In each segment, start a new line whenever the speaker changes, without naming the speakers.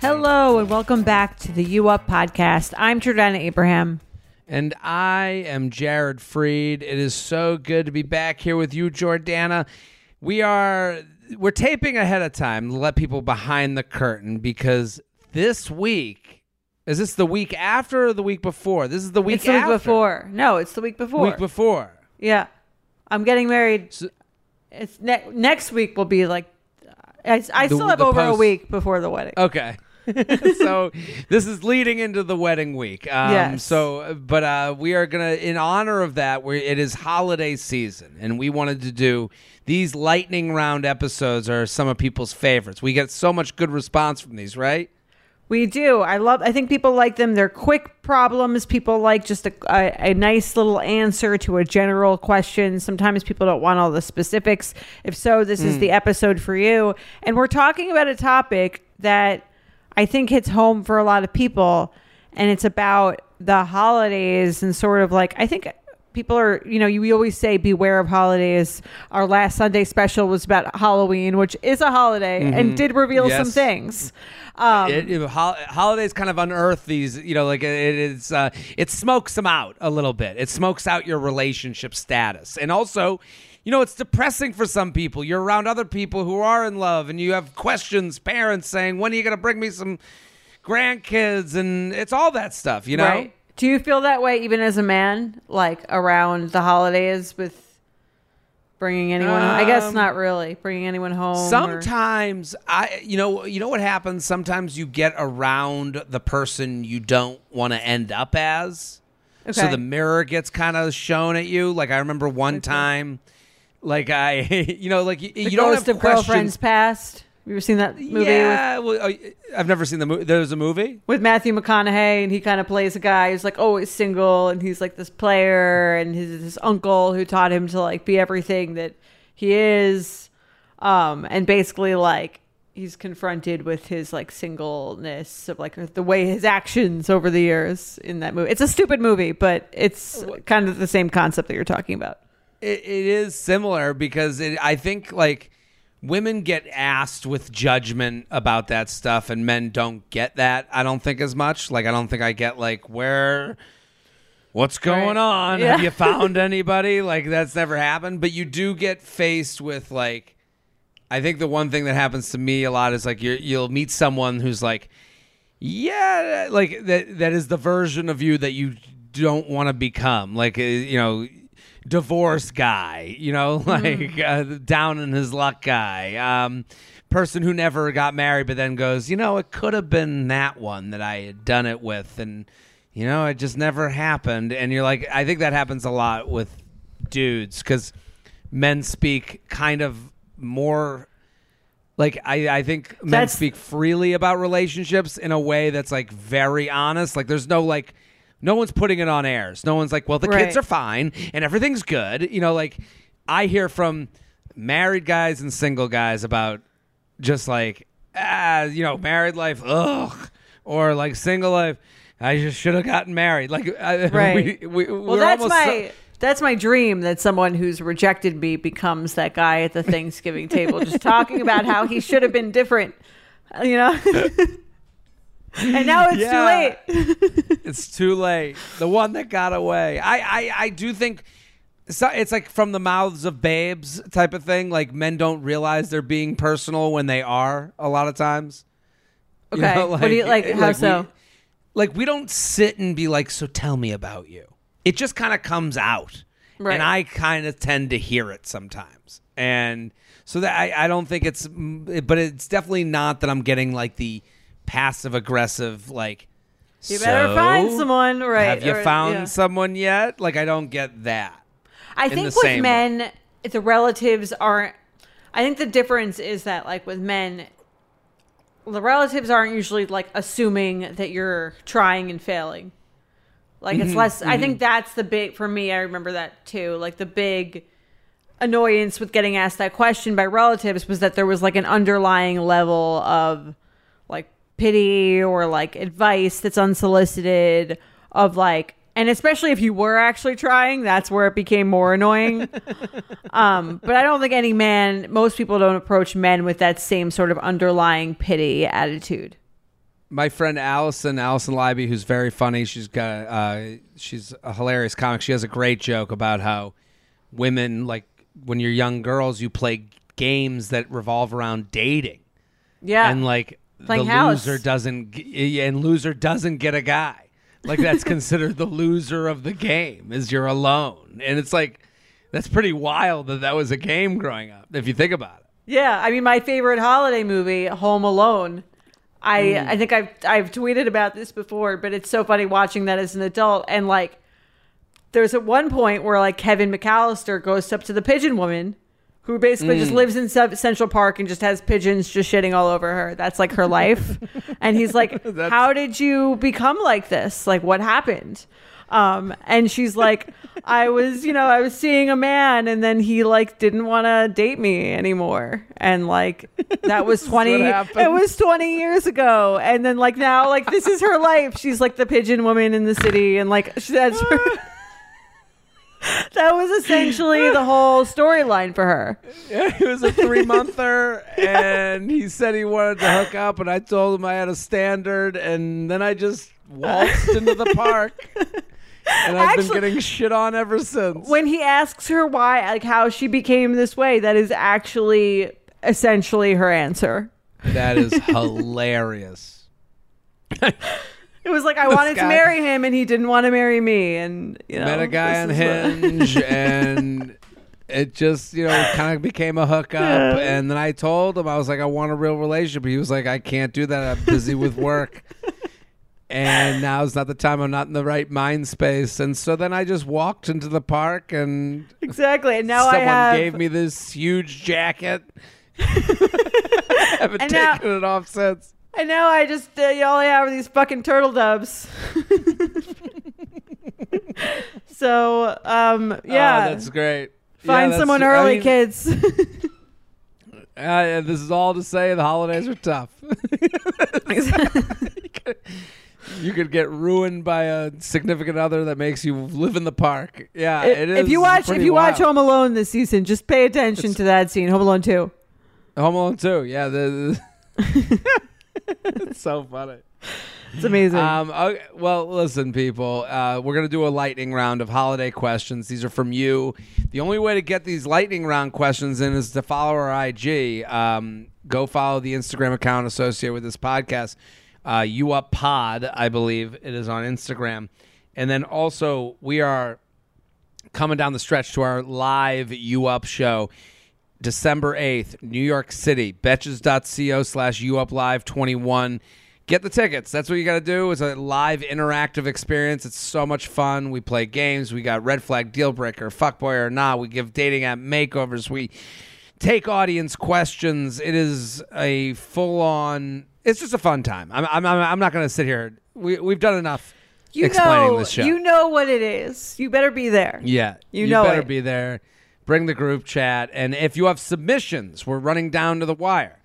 Hello and welcome back to the You Up podcast. I'm Jordana Abraham.
And I am Jared Freid. It is so good to be back here with you, Jordana. We are we're taping ahead of time to let people behind the curtain because this week is this the week after or the week before? This is the week
it's the
after.
week before. No, it's the week before.
Week before.
Yeah, I'm getting married.
So-
It's ne- next week will be like I, I
The-
still have over a week before the wedding.
Okay. so this is leading into the wedding week. Um,
Yes.
So, but uh, we are gonna, in honor of that, we it is holiday season, and we wanted to do these lightning round episodes. Are some of people's favorites. We get so much good response from these, right?
We do. I love. I think people like them. They're quick problems. People like just a, a, a nice little answer to a general question. Sometimes people don't want all the specifics. If so, this is the hmm. episode for you. And we're talking about a topic that I think hits home for a lot of people, and it's about the holidays and sort of like I think people are you know you we always say beware of holidays our last sunday special was about halloween which is a holiday and did reveal some things um,
it, it- hol- holidays kind of unearth these, you know, like it, it's uh, it smokes them out a little bit. It smokes out your relationship status, and also, you know, it's depressing for some people. You're around other people who are in love, and you have questions. Parents saying, "When are you going to bring me some grandkids?" And it's all that stuff, you know.
Right. Do you feel that way even as a man, like around the holidays with bringing anyone? I guess
Um,
not really bringing anyone home. or-
Sometimes I, you know, you know what happens. Sometimes you get around the person you don't want to end up as. So the mirror gets kind of shown at you. Like I remember one time, like I, you know, like you, you don't have
girlfriends past. Have you ever seen that movie
Yeah, well, uh, I've never seen the movie. There's a movie.
with, with Matthew McConaughey, and he kind of plays a guy who's like always single, and he's like this player, and his this uncle who taught him to like be everything that he is, um, and basically like he's confronted with his like singleness of like the way his actions over the years in that movie. It's a stupid movie, but it's kind of the same concept that you're talking about.
It, it is similar because it, I think like women get asked with judgment about that stuff, and men don't get that. I don't think as much. Like I don't think I get like where. What's going
Right.
on?
Yeah.
Have you found anybody? Like that's never happened. But you do get faced with like, I think the one thing that happens to me a lot is like you you'll meet someone who's like, yeah, like that that is the version of you that you don't want to become. Like uh, you know, divorce guy. You know, like uh, down in his luck guy. Um, person who never got married, but then goes, you know, it could have been that one that I had done it with, and you know, it just never happened. And you're like, I think that happens a lot with dudes because men speak kind of more like I, I think men
That's-
speak freely about relationships in a way that's like very honest. Like there's no like no one's putting it on airs. No one's like, well, the
Right.
kids are fine and everything's good. You know, like I hear from married guys and single guys about just like ah, you know, married life, ugh, or like single life. I just should have gotten married. Like, I,
Right.
We, we,
Well, that's
almost so-
my that's my dream that someone who's rejected me becomes that guy at the Thanksgiving table, just talking about how he should have been different, you know. and now it's
Yeah.
too late.
it's too late. The one that got away. I, I, I do think so, it's like from the mouths of babes type of thing. Like men don't realize they're being personal when they are a lot of times. You
Okay.
know,
what do you like? How
we-
so?
like we don't sit and be like, so tell me about you. It just kind of comes out,
Right.
and I kind of tend to hear it sometimes, and so that I, I don't think it's, but it's definitely not that I'm getting like the passive aggressive like.
You better find someone, right?
Have you
or-
found
yeah.
someone yet? Like I don't get that.
I think with
same way.
men, the relatives aren't. I think the difference is that like with men, the relatives aren't usually like assuming that you're trying and failing. Like it's mm-hmm, less. I think mm-hmm. that's the big for me. I remember that too. Like the big annoyance with getting asked that question by relatives was that there was like an underlying level of pity or like advice that's unsolicited of like and especially if you were actually trying that's where it became more annoying um but i don't think any man most people don't approach men with that same sort of underlying pity attitude
my friend Allison, Allison Libby, who's very funny. She's got uh, she's a hilarious comic. She has a great joke about how women like when you're young girls, you play games that revolve around dating,
yeah
and like
Playing
the
house.
loser doesn't and loser doesn't get a guy. Like that's considered the loser of the game is you're alone, and it's like that's pretty wild that that was a game growing up. If you think about it.
Yeah, I mean, my favorite holiday movie, Home Alone. I
Mm.
I think I've I've tweeted about this before, but it's so funny watching that as an adult. And like, there's at one point where like Kevin McAllister goes up to the pigeon woman, who basically
Mm.
just lives in Central Park and just has pigeons just shitting all over her. That's like her life. and he's like, "How did you become like this? Like, what happened?" Um, and she's like, I was, you know, I was seeing a man and then he like didn't want to date me anymore. And like, that was 20, it was 20 years ago. And then like now, like this is her life. She's like the pigeon woman in the city. And like, she, that's her. that was essentially the whole storyline for her.
Yeah, he was a three monther, and he said he wanted to hook up, and I told him I had a standard, and then I just waltzed into the park, and I've
Actually-
been getting shit on ever since.
When he asks her why, like how she became this way, that is actually essentially her answer.
that is hilarious.
It was like I
This
wanted
guy-
to marry him and he didn't want to marry me, and you know,
Met a guy on
is what-
Hinge, and it just you know kind of became a hookup. And then I told him I was like, I want a real relationship. He was like, I can't do that. I'm busy with work. And now's not the time. I'm not in the right mind space. And so then I just walked into the park and
exactly. And now
someone
I have
gave me this huge jacket. I haven't
And now-
taken it off since.
And now I just uh, all I have are these fucking turtle doves. so um, yeah,
Oh, that's great.
find
Yeah,
someone
I
early,
mean,
kids.
Uh, this is all to say the holidays are tough. you could get ruined by a significant other that makes you live in the park. Yeah, it is.
if you watch if you watch. Home Alone this season, just pay attention to that scene. Home Alone two.
Home Alone too, yeah, the, the- it's so funny.
It's amazing.
Um, okay, well, listen, people. Uh, we're gonna do a lightning round of holiday questions. These are from you. The only way to get these lightning round questions in is to follow our IG. Um, go follow the Instagram account associated with this podcast. Uh, you up pod, I believe it is on Instagram, and then also we are coming down the stretch to our live You Up show. December 8th, New York City, betches.co slash uplive21. Get the tickets. That's what you got to do. It's a live interactive experience. It's so much fun. We play games. We got red flag deal breaker, fuckboy or not. We give dating app makeovers. We take audience questions. It is a full on, it's just a fun time. I'm, I'm, I'm not going to sit here. We, we've done enough
you
explaining
know,
this show.
you know what it is. You better be there.
Yeah.
You know
better
it.
be there. Bring the group chat. And if you have submissions, we're running down to the wire.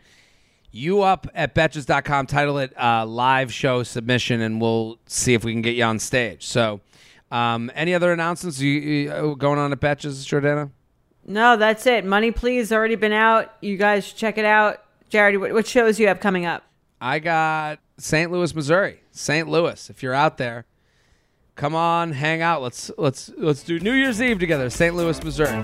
You up at betches.com, title it uh, live show submission, and we'll see if we can get you on stage. So, um, any other announcements you, you, uh, going on at Betches, Jordana?
No, that's it. Money Please already been out. You guys check it out. Jared, what, what shows you have coming up?
I got St. Louis, Missouri. St. Louis. If you're out there, come on, hang out. Let's let's let's do New Year's Eve together. St. Louis, Missouri.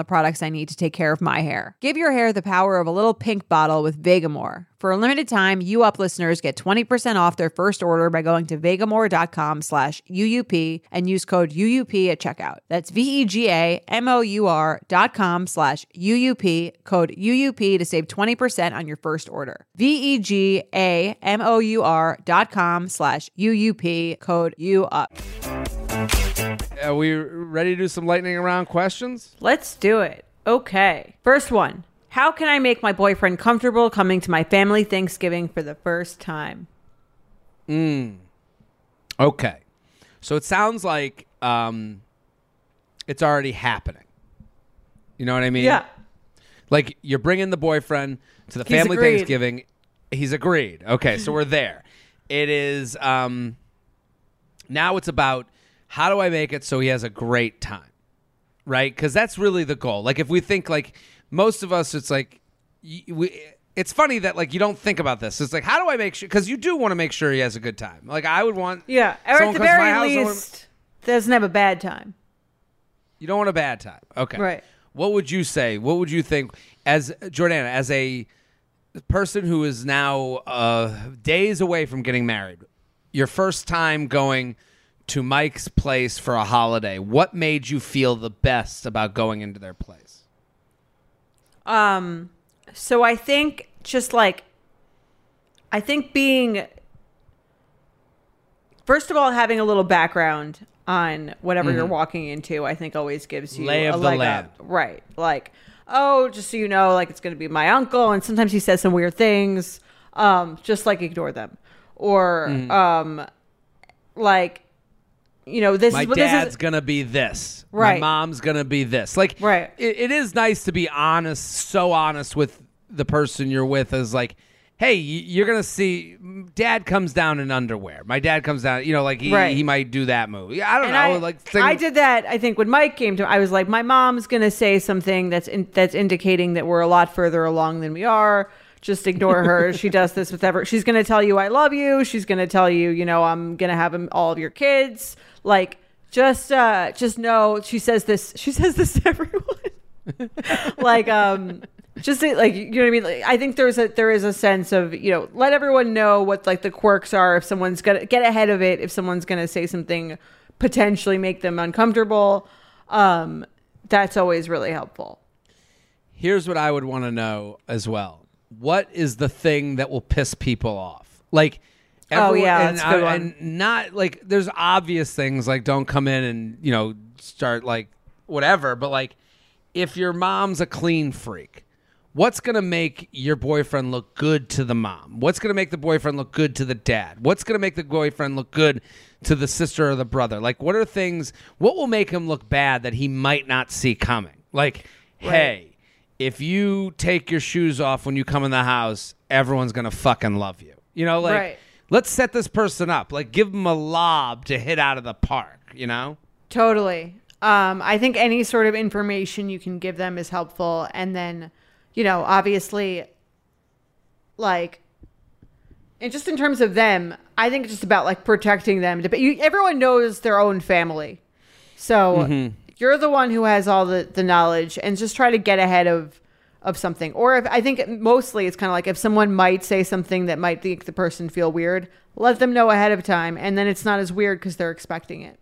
the products I need to take care of my hair. Give your hair the power of a little pink bottle with Vegamour. For a limited time, you up listeners get 20% off their first order by going to vegamour.com slash UUP and use code UUP at checkout. That's V-E-G-A-M-O-U-R dot com slash UUP, code UUP to save 20% on your first order. V-E-G-A-M-O-U-R dot com slash UUP, code UUP.
Are we ready to do some lightning around questions?
Let's do it. Okay. First one. How can I make my boyfriend comfortable coming to my family Thanksgiving for the first time? Mm.
Okay. So it sounds like um, it's already happening. You know what I mean?
Yeah.
Like you're bringing the boyfriend to the
He's
family
agreed.
Thanksgiving. He's agreed. Okay, so we're there. It is um now it's about how do I make it so he has a great time. Right? Cuz that's really the goal. Like if we think like most of us it's like we it's funny that like you don't think about this. It's like how do I make sure cuz you do want to make sure he has a good time. Like I would want
Yeah. Or at the
comes to my
very
house, I want-
least, doesn't have a bad time.
You don't want a bad time. Okay.
Right.
What would you say? What would you think as Jordana, as a person who is now uh, days away from getting married, your first time going to Mike's place for a holiday, what made you feel the best about going into their place?
Um, so I think just like, I think being, first of all, having a little background on whatever you're walking into, I think always gives you
Mm-hmm. Lay
a
the
leg
land.
up. Right. Like, oh, just so you know, like it's going to be my uncle. And sometimes he says some weird things. Um, just like ignore them. Or,
Mm.
um, like, you know, this
My
is what this
dad's
is.
gonna be this.
Right.
My mom's gonna be this. Like,
Right.
It, it is nice to be honest, so honest with the person you're with. Is like, hey, you're gonna see. Dad comes down in underwear. My dad comes down. You know, like he
Right.
he might do that move. I don't
And
know.
I,
like, thing-
I did that. I think when Mike came to, I was like, my mom's gonna say something that's in, that's indicating that we're a lot further along than we are. Just ignore her. she does this with ever. She's gonna tell you I love you. She's gonna tell you, you know, I'm gonna have all of your kids. Like, just, uh, just know. She says this. She says this to everyone. like, um. Just like you know what I mean. Like, I think there's a there is a sense of you know let everyone know what like the quirks are if someone's gonna get ahead of it if someone's gonna say something potentially make them uncomfortable. Um, that's always really helpful.
Here's what I would want to know as well. What is the thing that will piss people off? Like,
Oh,
everyone-
yeah,
and, I- and not like there's obvious things like don't come in and you know start like whatever, but like if your mom's a clean freak, what's gonna make your boyfriend look good to the mom? What's gonna make the boyfriend look good to the dad? What's gonna make the boyfriend look good to the sister or the brother? Like, what are things? What will make him look bad that he might not see coming? Like, hey, if you take your shoes off when you come in the house, everyone's gonna fucking love you. You know, like
Right.
Let's set this person up. Like, give them a lob to hit out of the park. You know.
Totally. Um, I think any sort of information you can give them is helpful, and then, you know, obviously, like, and just in terms of them, I think it's just about like protecting them. But you, everyone knows their own family, so you're the one who has all the the knowledge, and just try to get ahead of of something. Or if I think mostly it's kind of like if someone might say something that might make the person feel weird, let them know ahead of time, and then it's not as weird because they're expecting it.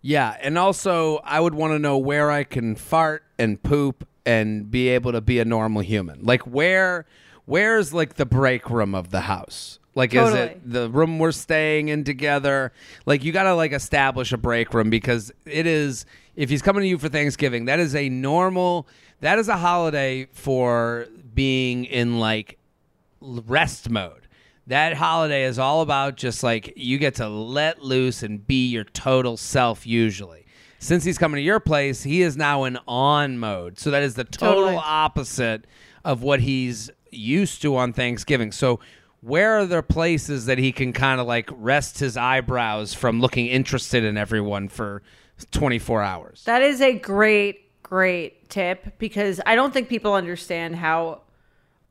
Yeah, and also I would want to know where I can fart and poop and be able to be a normal human. Like where where's like the break room of the house? Like is it the room we're staying in together? Like you got to like establish a break room because it is if he's coming to you for Thanksgiving, that is a normal that is a holiday for being in like rest mode. That holiday is all about just like you get to let loose and be your total self usually. since he's coming to your place, he is now in on mode. So that is the total
Totally.
opposite of what he's used to on Thanksgiving. So where are there places that he can kind of like rest his eyebrows from looking interested in everyone for 24 hours?
That is a great, great tip because I don't think people understand how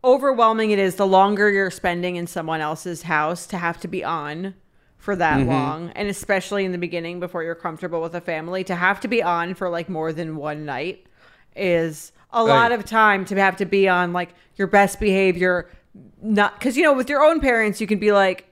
overwhelming it is the longer you're spending in someone else's house to have to be on for that
Mm-hmm.
long. And especially in the beginning before you're comfortable with a family, to have to be on for like more than one night is a lot of time to have to be on like your best behavior. Not because, you know, with your own parents, you can be like,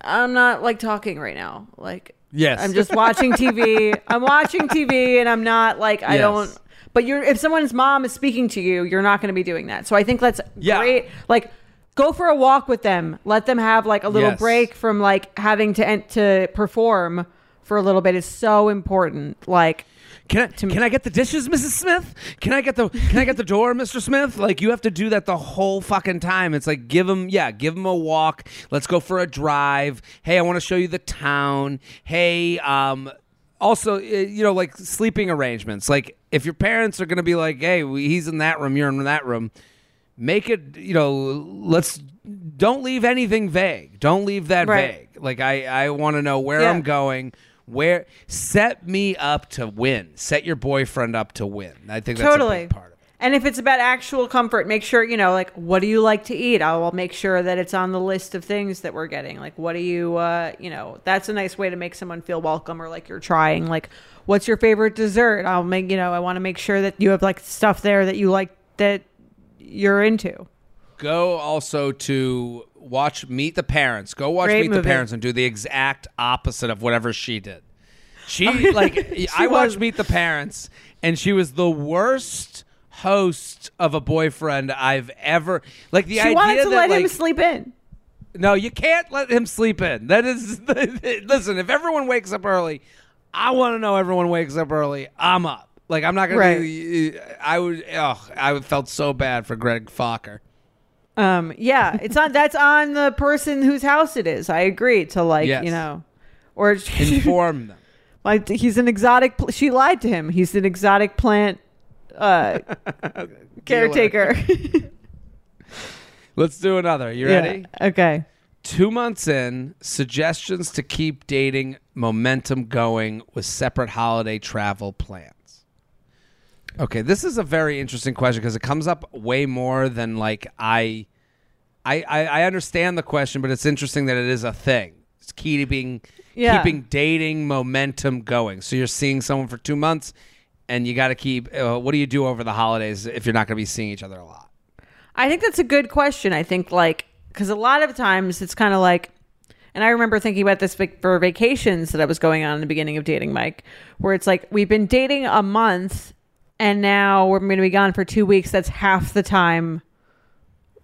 I'm not like talking right now. Like,
Yes.
I'm just watching TV. I'm watching TV and I'm not like I
Yes.
don't but you're if someone's mom is speaking to you, you're not going to be doing that. So I think that's
Yeah.
great. Like go for a walk with them. Let them have like a little
Yes.
break from like having to to perform for a little bit is so important. Like
Can I, can I get the dishes, Mrs. Smith? Can I get the Can I get the door, Mr. Smith? Like you have to do that the whole fucking time. It's like give him, yeah, give him a walk. Let's go for a drive. Hey, I want to show you the town. Hey, um, also, uh, you know, like sleeping arrangements. Like if your parents are gonna be like, hey, he's in that room, you're in that room. Make it, you know, let's don't leave anything vague. Don't leave that
Right.
vague. Like I, I want to know where
Yeah.
I'm going. Where set me up to win. Set your boyfriend up to win. I think that's a
totally.
big part of it.
And if it's about actual comfort, make sure, you know, like, what do you like to eat? I will make sure that it's on the list of things that we're getting. Like, what do you, uh, you know, that's a nice way to make someone feel welcome or like you're trying. Like, what's your favorite dessert? I'll make, you know, I want to make sure that you have like stuff there that you like that you're into.
Go also to watch Meet the Parents. Go watch
Great
Meet the. Parents and do the exact opposite of whatever she did. She like I watched
was.
Meet the Parents and she was the worst host of a boyfriend I've ever like the
She
idea
wanted to
that
let him sleep in.
No, you can't let him sleep in. That is, listen. If everyone wakes up early, I want to know everyone wakes up early. I'm up. Like I'm not gonna.
Right.
Be, I would. Oh, I felt so bad for Greg Focker.
Um, yeah, it's on, that's on the person whose house it is. I agree to like,
Yes.
you know, or
Inform them.
Like he's an exotic. Pl- she lied to him. He's an exotic plant uh, caretaker.
Let's do another. You
Yeah.
ready?
Okay.
Two months in, suggestions to keep dating momentum going with separate holiday travel plans. Okay, this is a very interesting question because it comes up way more than like I, I, I, I understand the question, but it's interesting that it is a thing. It's keeping
Yeah.
keeping dating momentum going. So you're seeing someone for two months, and you got to keep. Uh, what do you do over the holidays if you're not going to be seeing each other a lot?
I think that's a good question. I think like because a lot of times it's kind of like, and I remember thinking about this for vacations that I was going on in the beginning of dating Mike, where it's like we've been dating a month, and now we're going to be gone for two weeks. That's half the time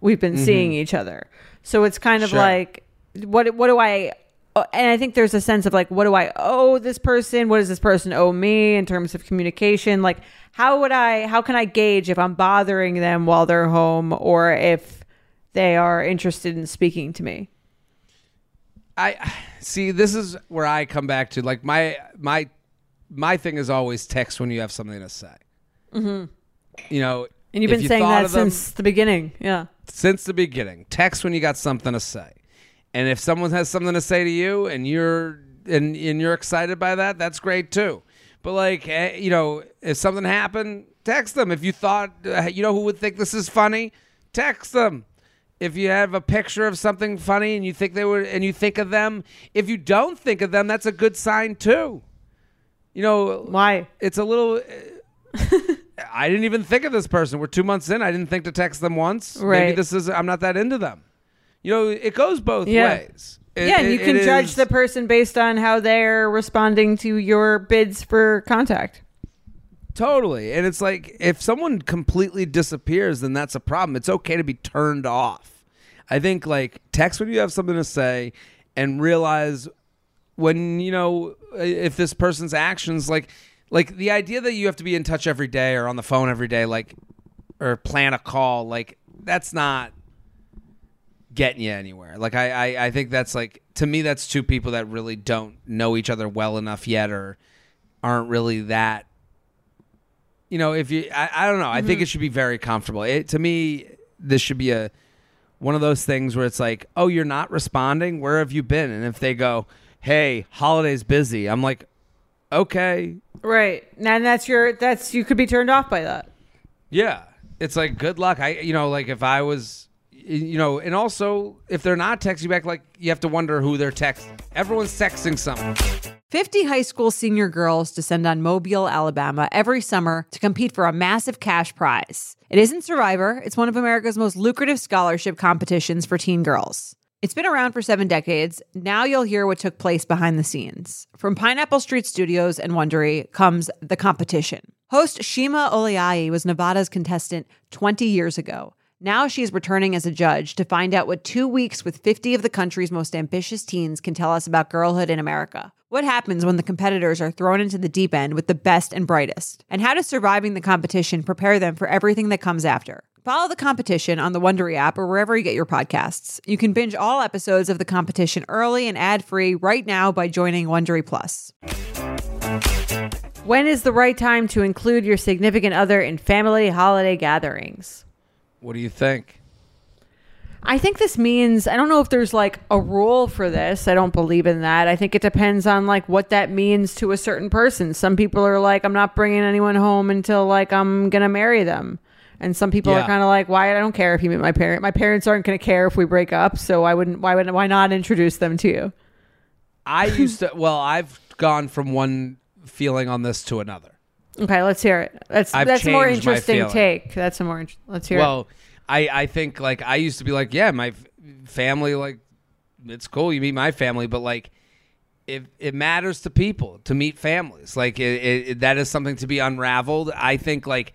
we've been seeing each other. So it's kind of
Mm-hmm. Sure.
like, what what do I? uh, And I think there's a sense of like, what do I owe this person? What does this person owe me in terms of communication? Like, how would I? How can I gauge if I'm bothering them while they're home or if they are interested in speaking to me?
I see. This is where I come back to like my my my thing is always text when you have something to say. Mm-hmm. You know,
And you've been
you
saying that
them
since the beginning. Yeah.
since the beginning. Text when you got something to say, and if someone has something to say to you and you're and and you're excited by that, that's great too. But like eh, you know, if something happened, text them. If you thought uh, you know who would think this is funny, text them. If you have a picture of something funny and you think they would, and you think of them, if you don't think of them, that's a good sign too. You know,
Why?
it's a little. I didn't even think of this person. We're two months in. I didn't think to text them once. Maybe
Right.
this is. I'm not that into them. You know, it goes both
Yeah.
ways. It-
yeah, and you
it-
can
it
judge
is-
the person based on how they're responding to your bids for contact.
totally. And it's like if someone completely disappears, then that's a problem. It's okay to be turned off. I think like text when you have something to say, and realize when you know if this person's actions like like the idea that you have to be in touch every day or on the phone every day like or plan a call like that's not getting you anywhere like I, I i think that's like to me that's two people that really don't know each other well enough yet or aren't really that. You know, if you, I, I don't know. I think
Mm-hmm.
it should be very comfortable. It, to me, this should be a one of those things where it's like, oh, you're not responding. Where have you been? And if they go, hey, holiday's busy, I'm like, okay,
Right. And that's your that's you could be turned off by that.
Yeah. It's like good luck. I you know, like if I was you know, and also if they're not texting you back, like you have to wonder who they're texting. Everyone's texting something.
50 high school senior girls descend on Mobile, Alabama every summer to compete for a massive cash prize. It isn't Survivor, it's one of America's most lucrative scholarship competitions for teen girls. It's been around for seven decades. Now you'll hear what took place behind the scenes. From Pineapple Street Studios and Wondery comes The Competition. Host Shima Oliai was Nevada's contestant 20 years ago. Now she's returning as a judge to find out what two weeks with 50 of the country's most ambitious teens can tell us about girlhood in America. What happens when the competitors are thrown into the deep end with the best and brightest? And how does surviving the competition prepare them for everything that comes after? Follow the competition on the Wondery app or wherever you get your podcasts. You can binge all episodes of the competition early and ad-free right now by joining Wondery Plus.
When is the right time to include your significant other in family holiday gatherings?
What do you think?
I think this means I don't know if there's like a rule for this. I don't believe in that. I think it depends on like what that means to a certain person. Some people are like I'm not bringing anyone home until like I'm going to marry them. And some people are kind of like why I don't care if you meet my parent. My parents aren't going to care if we break up, so I wouldn't why would why not introduce them to you?
I used to well, I've gone from one feeling on this to another.
Okay, let's hear it. That's
I've
that's a more interesting take. That's a more int- let's hear it.
Well, I I think like I used to be like, yeah, my f- family like it's cool you meet my family, but like it it matters to people to meet families. Like it, it, it- that is something to be unraveled. I think like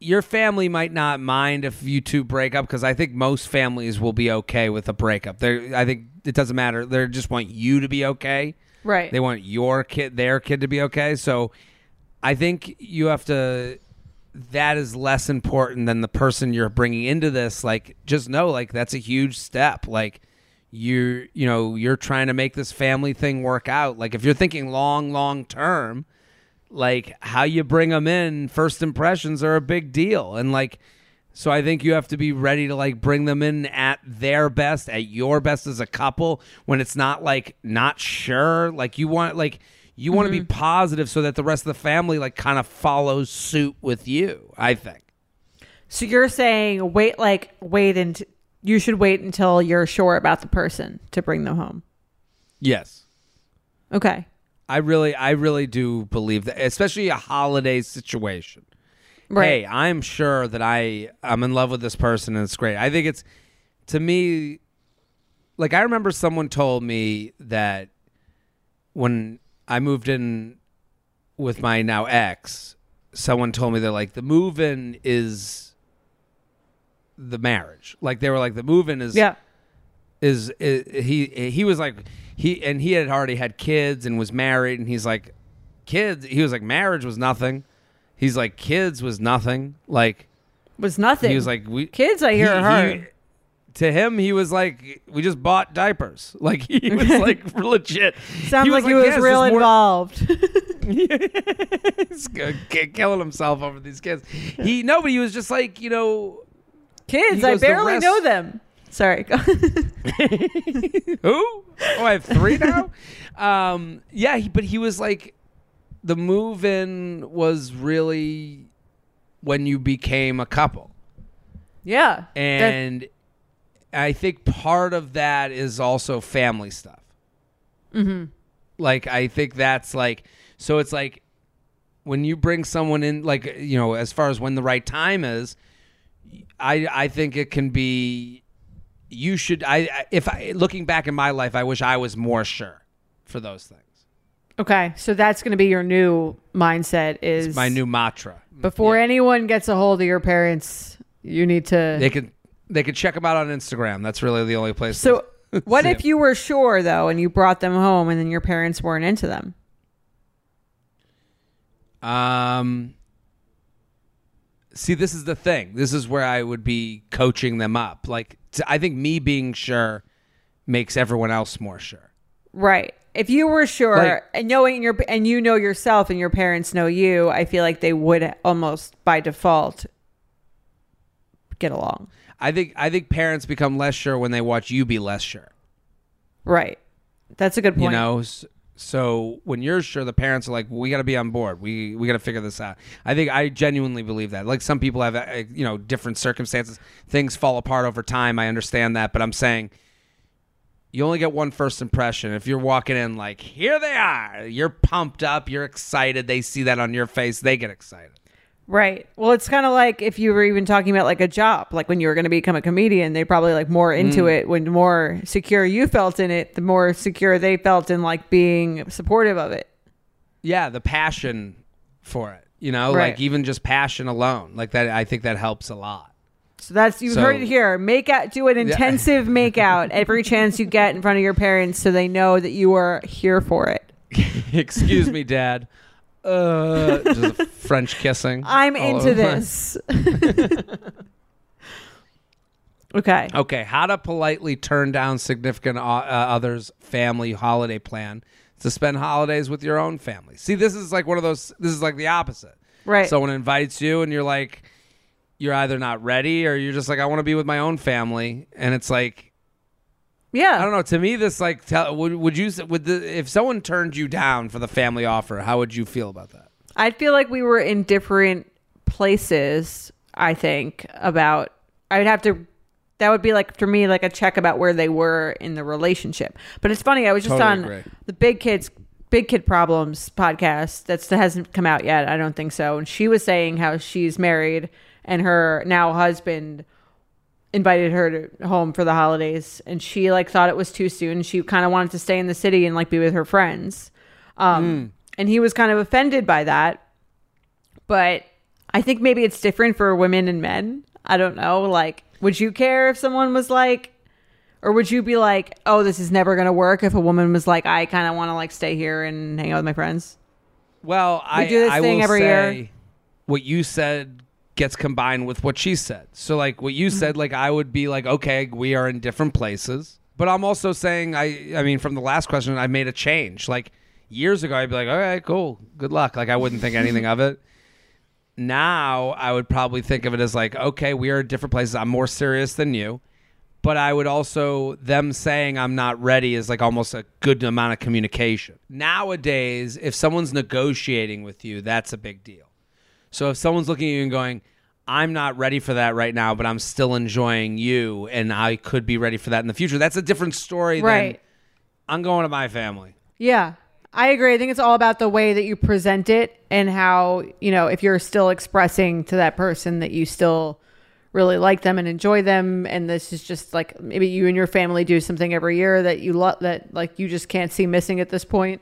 your family might not mind if you two break up because I think most families will be okay with a breakup. They I think it doesn't matter. They just want you to be okay.
Right.
They want your kid, their kid, to be okay. So I think you have to. That is less important than the person you're bringing into this. Like, just know, like that's a huge step. Like, you're, you know, you're trying to make this family thing work out. Like, if you're thinking long, long term, like how you bring them in, first impressions are a big deal, and like. So I think you have to be ready to like bring them in at their best, at your best as a couple when it's not like not sure. Like you want like you want to be mm-hmm. positive so that the rest of the family like kind of follows suit with you, I think.
So you're saying wait, like wait, and you should wait until you're sure about the person to bring them home.
Yes.
Okay.
I really I really do believe that especially a holiday situation.
Right.
Hey, I'm sure that I I'm in love with this person and it's great. I think it's to me like I remember someone told me that when I moved in with my now ex, someone told me they're like the move in is the marriage. Like they were like the move in is
Yeah.
Is, is he he was like he and he had already had kids and was married and he's like kids he was like marriage was nothing he's like kids was nothing like
Was nothing.
he was like we
kids. I hear
he-
are
he- to him he was like we just bought diapers like he was like legit
Sounds
he
like he
"Yeah,
was
it's
real involved.
he's killing himself over these kids he no but he was just like you know
kids. I barely know them. Sorry.
Who? Oh, I have three now. um, yeah, he, but he was like, the move in was really when you became a couple,
yeah.
And I think part of that is also family stuff. Mm-hmm. Like I think that's like so. It's like when you bring someone in, like you know, as far as when the right time is. I I think it can be. You should. I if I looking back in my life, I wish I was more sure for those things.
okay. So that's going to be your new mindset. Is
My new mantra.
before
Yeah.
anyone gets a hold of your parents, you need to.
They could they could check them out on Instagram. That's really the only place.
so what if you were sure though, and you brought them home, and then your parents weren't into them?
Um. See, this is the thing. This is where I would be coaching them up. Like, I think me being sure makes everyone else more sure.
Right. If you were sure
Like-
and knowing your and you know yourself and your parents know you, I feel like they would almost by default get along.
I think I think parents become less sure when they watch you be less sure.
Right. That's a good point.
You know, so when you're sure, the parents are like, "We got to be on board. We we got to figure this out." I think I genuinely believe that. Like some people have, uh, you know, different circumstances. Things fall apart over time. I understand that, but I'm saying you only get one first impression. If you're walking in like, "Here they are," you're pumped up, you're excited. They see that on your face, they get excited.
Right. Well, it's kind of like if you were even talking about like a job, like when you were going to become a comedian, they probably like more into
Mm.
it. When the more secure you felt in it, the more secure they felt in like being supportive of it.
Yeah, the passion for it. You know,
Right.
like even just passion alone, like that. I think that helps a lot.
So that's you've
So-
heard it here. Make out, do an intensive make out every chance you get in front of your parents, so they know that you are here for it.
Excuse me, Dad. Uh, just French kissing.
I'm
all
into
over.
this. okay.
Okay, how to politely turn down significant o- uh, others' family holiday plan to spend holidays with your own family. See, this is like one of those. This is like the opposite.
Right.
Someone invites you, and you're like, you're either not ready, or you're just like, I want to be with my own family, and it's like,
yeah.
I don't know. To me, this like, tell, would would you would the if someone turned you down for the family offer, how would you feel about that?
I'd feel like we were in different places. I think about. I would have to. That would be like for me, like a check about where they were in the relationship. But it's funny. I was just
Totally
on
agree.
the Big Kids, Big Kid Problems podcast. That's that hasn't come out yet. I don't think so. And she was saying how she's married and her now husband invited her to home for the holidays and she like thought it was too soon. She kind of wanted to stay in the city and like be with her friends. Um and he was kind of offended by that. But i think maybe it's different for women and men. I don't know. Like would you care if someone was like or would you be like oh this is never going to work if a woman was like i kind of want to like stay here and hang out with my friends
Well, I
do this
I
thing
will
every
say
year.
what you said gets combined with what she said. So like what you
Mm-hmm.
said, like I would be like, okay, we are in different places. But I'm also saying I I mean from the last question I made a change. Like years ago I'd be like, right, cool. Good luck. Like I wouldn't think anything of it. Now I would probably think of it as like, okay, we are in different places. I'm more serious than you. But I would also them saying I'm not ready is like almost a good amount of communication. Nowadays, if someone's negotiating with you, that's a big deal. So if someone's looking at you and going, I'm not ready for that right now, but I'm still enjoying you and I could be ready for that in the future, that's a different story
Right.
than I'm going to my family.
Yeah, I agree. I think it's all about the way that you present it and how, you know, if you're still expressing to that person that you still really like them and enjoy them and this is just like maybe you and your family do something every year that you love that like you just can't see missing at this point.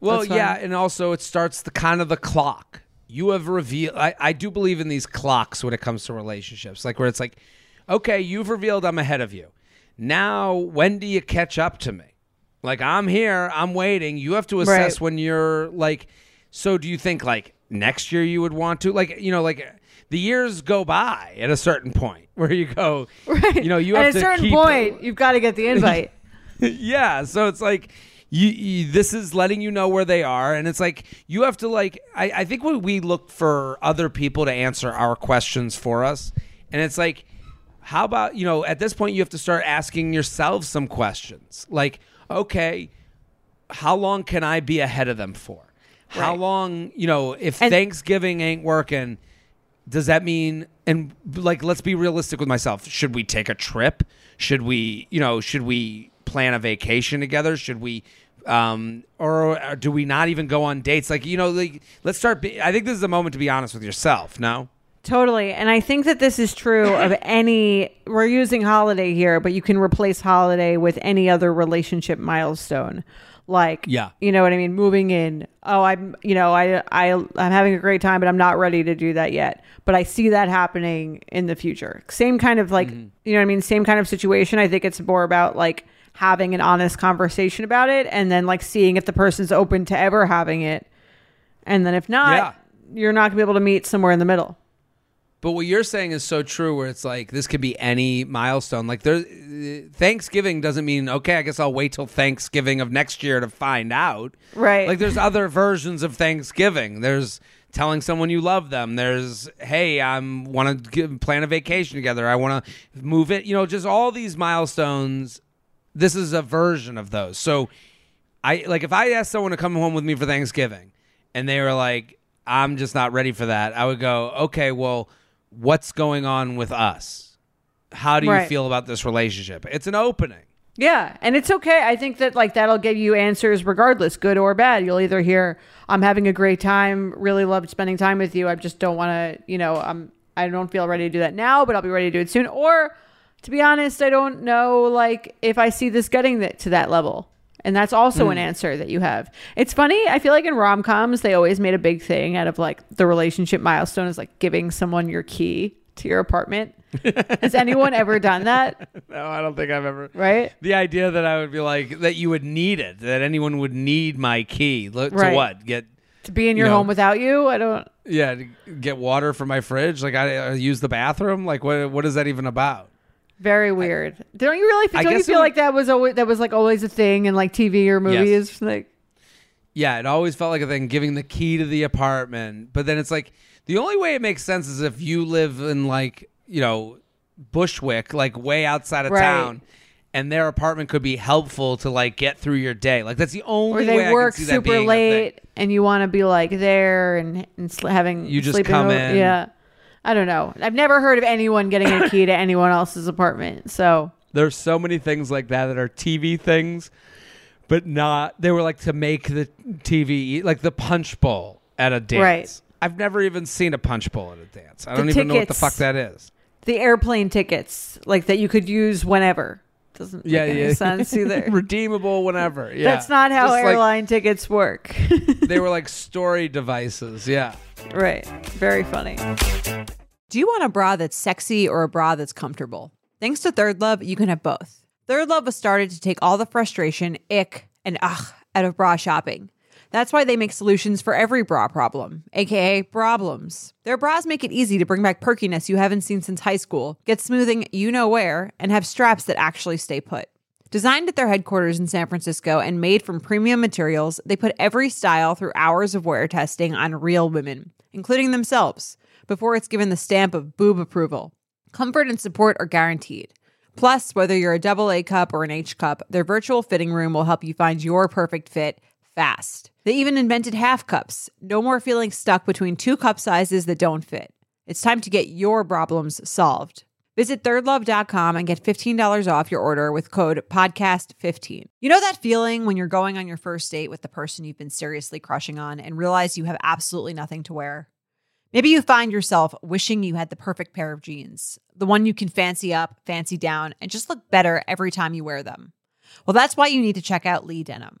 Well, yeah, and also it starts the kind of the clock. You have revealed. I, I do believe in these clocks when it comes to relationships, like where it's like, okay, you've revealed I'm ahead of you. Now, when do you catch up to me? Like I'm here, I'm waiting. You have to assess
Right.
when you're like. So, do you think like next year you would want to like you know like the years go by at a certain point where you go,
Right.
you know, you
at a
to
certain
keep-
point, you've got to get the invite.
yeah so it's like you, you this is letting you know where they are. And it's like you have to like I, I think when we look for other people to answer our questions for us. And it's like how about you know at this point you have to start asking yourself some questions. Like okay how long can i be ahead of them for? How long you know if
And-
thanksgiving ain't working does that mean and like let's be realistic with myself. Should we take a trip? Should we you know should we plan a vacation together should we um or, or do we not even go on dates like you know like let's start be, i think this is a moment to be honest with yourself no
Totally. And I think that this is true of any, we're using holiday here, but you can replace holiday with any other relationship milestone. Like,
Yeah.
you know what I mean? Moving in. Oh, I'm, you know, I, I, I'm having a great time, but I'm not ready to do that yet. But I see that happening in the future. Same kind of like, you know what I mean? Same kind of situation. I think it's more about like having an honest conversation about it and then like seeing if the person's open to ever having it. And then if not,
Yeah.
you're not gonna be able to meet somewhere in the middle.
But what you're saying is so true where it's like this could be any milestone. Like there Thanksgiving doesn't mean okay, I guess I'll wait till Thanksgiving of next year to find out.
Right.
Like there's other versions of Thanksgiving. There's telling someone you love them. There's hey, I'm want to plan a vacation together. I want to move it. You know, just all these milestones. This is a version of those. So I like if I asked someone to come home with me for Thanksgiving and they were like, I'm just not ready for that. I would go, okay, well, what's going on with us? How do you
Right.
feel about this relationship? It's an opening.
Yeah, and it's okay. I think that like that'll give you answers regardless, good or bad. You'll either hear I'm having a great time, really loved spending time with you. I just don't want to, you know, I'm I don't feel ready to do that now, but I'll be ready to do it soon. Or to be honest, I don't know like if I see this getting that to that level. And that's also an hmm. answer that you have. It's funny. I feel like in rom coms, they always made a big thing out of like the relationship milestone is like giving someone your key to your apartment. Has anyone ever done that?
No, I don't think I've ever.
Right?
The idea that I would be like that you would need it, that anyone would need my key Look, to what? Get
To be in your
You know.
home without you? I don't.
yeah, to get water from my fridge. Like I, I use the bathroom. Like what? What is that even about?
Very weird. don't you really?
I
Don't you feel
would-
like that was always that was like always a thing in like TV or movies? Like,
Yeah, it always felt like a thing giving the key to the apartment. But then it's like the only way it makes sense is if you live in like, you know, Bushwick, like way outside of
Right.
town, and their apartment could be helpful to like get through your day. Like that's the only
or
way I
they
could
work super late, and you want to be like there and and having
You just come in.
Yeah, I don't know. I've never heard of anyone getting a key to anyone else's apartment. So
There's so many things like that that are TV things, but not. They were like to make the TV, like the punch bowl at a dance.
Right.
I've never even seen a punch bowl at a dance. I
The
don't even know what the fuck that is.
the airplane tickets, like that, you could use whenever. Doesn't
Yeah,
any
yeah.
sense either.
Redeemable whenever. Yeah.
That's not how
Just like-
airline tickets work.
they were like story devices. Yeah.
right. Very funny.
Do you want a bra that's sexy or a bra that's comfortable? Thanks to Third Love, you can have both. Third Love was started to take all the frustration, ick, and ugh out of bra shopping. That's why they make solutions for every bra problem, aka problems. Their bras make it easy to bring back perkiness you haven't seen since high school, get smoothing you know where, and have straps that actually stay put. Designed at their headquarters in San Francisco and made from premium materials, they put every style through hours of wear testing on real women, including themselves, before it's given the stamp of boob approval. Comfort and support are guaranteed. Plus, whether you're a double A cup or an H cup, their virtual fitting room will help you find your perfect fit fast. They even invented half cups. No more feeling stuck between two cup sizes that don't fit. It's time to get your problems solved. Visit thirdlove.com and get $15 off your order with code podcast15. You know that feeling when you're going on your first date with the person you've been seriously crushing on and realize you have absolutely nothing to wear? Maybe you find yourself wishing you had the perfect pair of jeans, the one you can fancy up, fancy down, and just look better every time you wear them. Well, that's why you need to check out Lee Denim.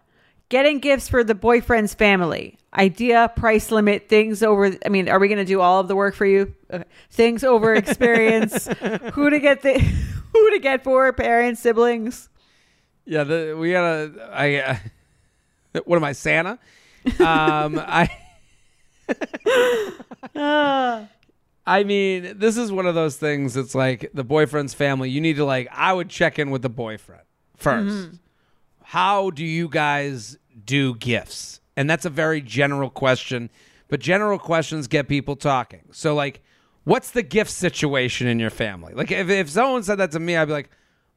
Getting gifts for the boyfriend's family. Idea, price limit, things over. I mean, are we going to do all of the work for you? Okay. Things over experience. who to get the who to get for parents, siblings.
Yeah, the, we gotta. I. Uh, what am I, Santa? Um, I.
Ah,
I mean, this is one of those things. It's like the boyfriend's family. You need to like. I would check in with the boyfriend 1st How do you guys do gifts? And that's a very general question, but general questions get people talking. So, like, what's the gift situation in your family? Like if if someone said that to me, I'd be like,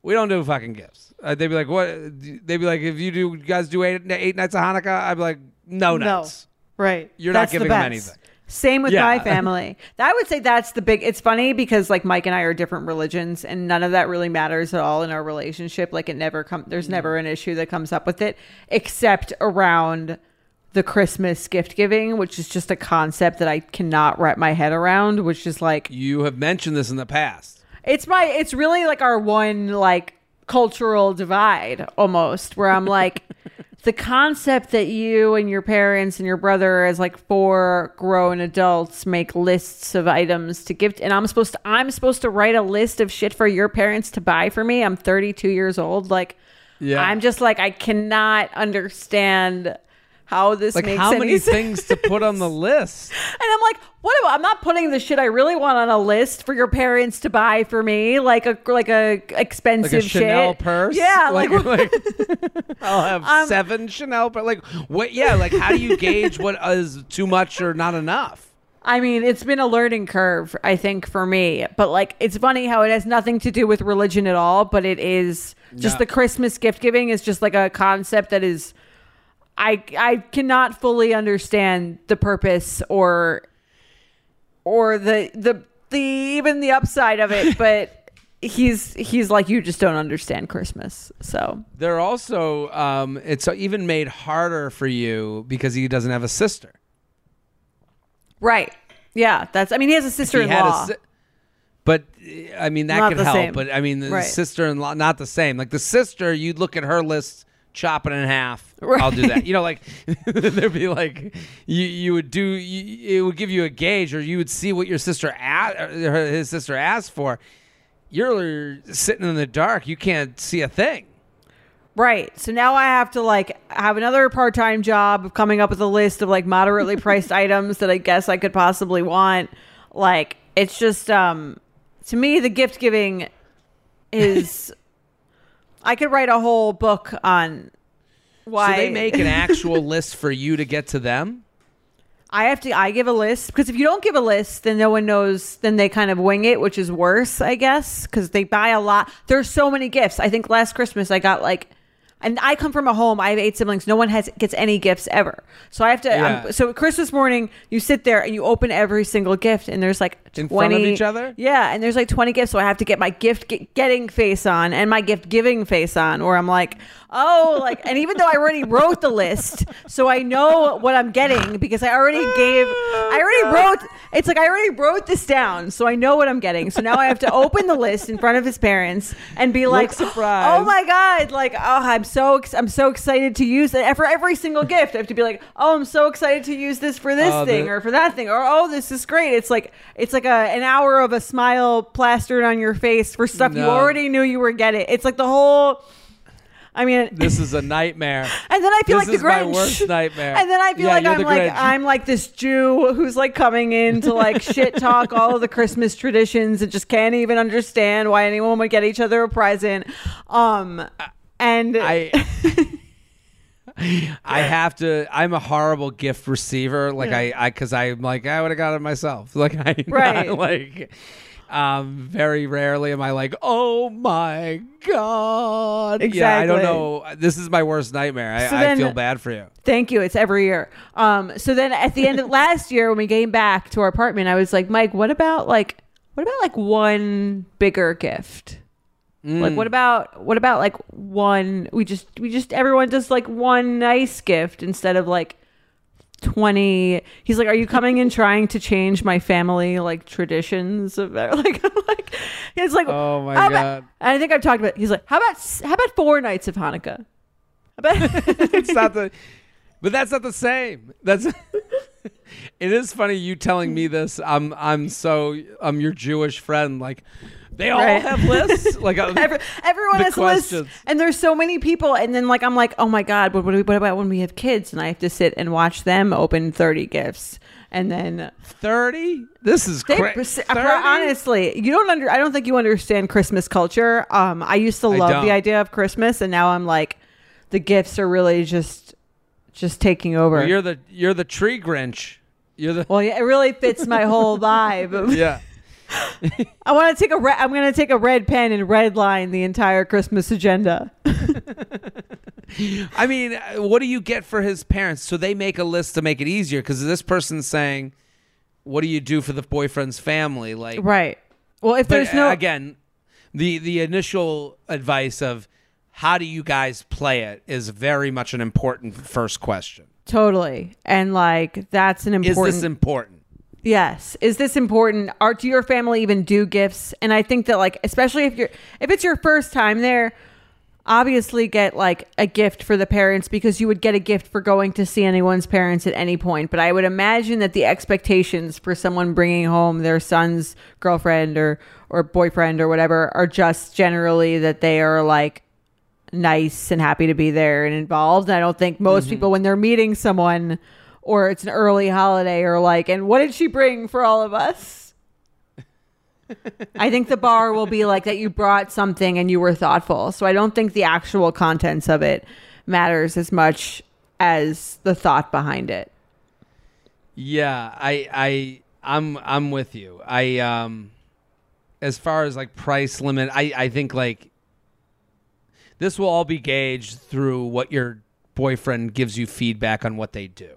we don't do fucking gifts. Uh, they'd be like, what? They'd be like, if you do, you guys do eight eight nights of Hanukkah. I'd be like, no
No.
nights.
Right.
You're not
That's the
giving them anything.
Same with
Yeah.
my family. I would say that's the big. It's funny because like Mike and I are different religions, and none of that really matters at all in our relationship. Like it never come. There's never mm. an issue that comes up with it, except around the Christmas gift giving, which is just a concept that I cannot wrap my head around. Which is like
You have mentioned this in the past.
it's my. It's really like our one like cultural divide almost, where I'm like. The concept that you and your parents and your brother, as like four grown adults, make lists of items to give, and I'm supposed to, I'm supposed to write a list of shit for your parents to buy for me. I'm 32 years old. Like,
Yeah.
I'm just like, I cannot understand how this
Like
makes
how
any
many
sense.
things to put on the list?
And I'm like, what about? I'm not putting the shit I really want on a list for your parents to buy for me, like a like a
Like
expensive
a Chanel
shit.
purse?
Yeah, like,
like, I'll have
Um,
seven Chanel. But like, what? Yeah, like how do you gauge what is too much or not enough?
I mean, it's been a learning curve, I think, for me. But like, it's funny how it has nothing to do with religion at all, but it is just
No.
the Christmas gift giving is just like a concept that is. I I cannot fully understand the purpose or or the the the even the upside of it, but he's he's like you just don't understand Christmas. So
They're also um, it's even made harder for you because he doesn't have a sister.
right, yeah, that's. I mean, he has a sister in
He had a
law.
si- but I mean that
Not
could help.
same.
But I mean the
Right.
sister-in-law not the same. Like the sister, you'd look at her list, chop it in half.
Right.
I'll do that. You know, like there'd be like you you would do. You, it would give you a gauge, or you would see what your sister asked, his sister asked for. You're sitting in the dark. You can't see a thing.
Right. So now I have to like have another part-time job of coming up with a list of like moderately priced items that I guess I could possibly want. Like it's just um to me the gift giving is I could write a whole book on why
So they make an actual list for you to get to them.
I have to I give a list because if you don't give a list then no one knows then they kind of wing it which is worse I guess cuz they buy a lot there's so many gifts I think last Christmas I got like and I come from a home I have eight siblings no one has gets any gifts ever so I have to
Yeah.
I'm, so Christmas morning you sit there and you open every single gift and there's like 20
In front of each other?
yeah and there's like 20 gifts so I have to get my gift get, getting face on and my gift giving face on or I'm like oh like and even though I already wrote the list so I know what I'm getting because I already gave I already oh, wrote it's like I already wrote this down so I know what I'm getting. So now I have to open the list in front of his parents and be like
surprised.
oh my god like oh I'm so ex- I'm so excited to use that for every single gift I have to be like oh I'm so excited to use this for this
Oh,
thing
the-
or for that thing or oh this is great. It's like it's like a an hour of a smile plastered on your face for stuff you already knew you were getting. It's like the whole I mean
This is a nightmare.
and then I feel
This
like
is
the
my
Grinch.
worst nightmare.
And then I feel
Yeah,
like I'm like
Grinch.
I'm like this Jew who's like coming in to like shit talk all of the Christmas traditions and just can't even understand why anyone would get each other a present. Um and
I I have to. I'm a horrible gift receiver. Like I, I, because I'm like I would have got it myself. Like I,
Right.
like, um, very rarely am I like, oh my god. Yeah, I don't know. This is my worst nightmare. I,
So
I
then-
feel bad for you.
Thank you. It's every year. Um, so then at the end of last year, when we came back to our apartment, I was like, Mike, what about like, what about like one bigger gift? Like, what about what about like one? We just we just everyone does like one nice gift instead of like twenty. He's like, are you coming in trying to change my family like traditions? Of like, I'm like, it's like,
Oh my
about-
God.
and I think I've talked about. He's like, how about how about four nights of Hanukkah? How about
it's not the but that's not the same that's it is funny you telling me this i'm i'm so i'm your jewish friend like they all
Right.
have lists like uh,
Every, everyone has lists, and there's so many people. And then like I'm like, oh my god, what, what, what about when we have kids and I have to sit and watch them open 30 gifts, and then
30 this is crazy
honestly, you don't under. I don't think you understand Christmas culture. Um, I used to love the idea of Christmas, and now I'm like, the gifts are really just just taking over.
you're the you're the tree grinch you're the
well, yeah, it really fits my whole vibe.
yeah
I want to take a. Re- I'm going to take a red pen and red line the entire Christmas agenda.
I mean, uh, what do you get for his parents? So they make a list to make it easier because this person's saying, "What do you do for the boyfriend's family?" Like,
right. Well, if there's no
uh, again, the the initial advice of how do you guys play it is very much an important first question.
totally, and like that's an important.
Is this important?
Yes. Is this important? Are do your family even do gifts? And I think that like especially if you're if it's your first time there, obviously get like a gift for the parents because you would get a gift for going to see anyone's parents at any point. But I would imagine that the expectations for someone bringing home their son's girlfriend or or boyfriend or whatever are just generally that they are like nice and happy to be there and involved. And I don't think most mm-hmm. people when they're meeting someone or it's an early holiday or like, and what did she bring for all of us? I think the bar will be like that you brought something and you were thoughtful. So I don't think the actual contents of it matters as much as the thought behind it.
Yeah, I I I'm I'm with you. I um as far as like price limit, I I think like this will all be gauged through what your boyfriend gives you feedback on what they do.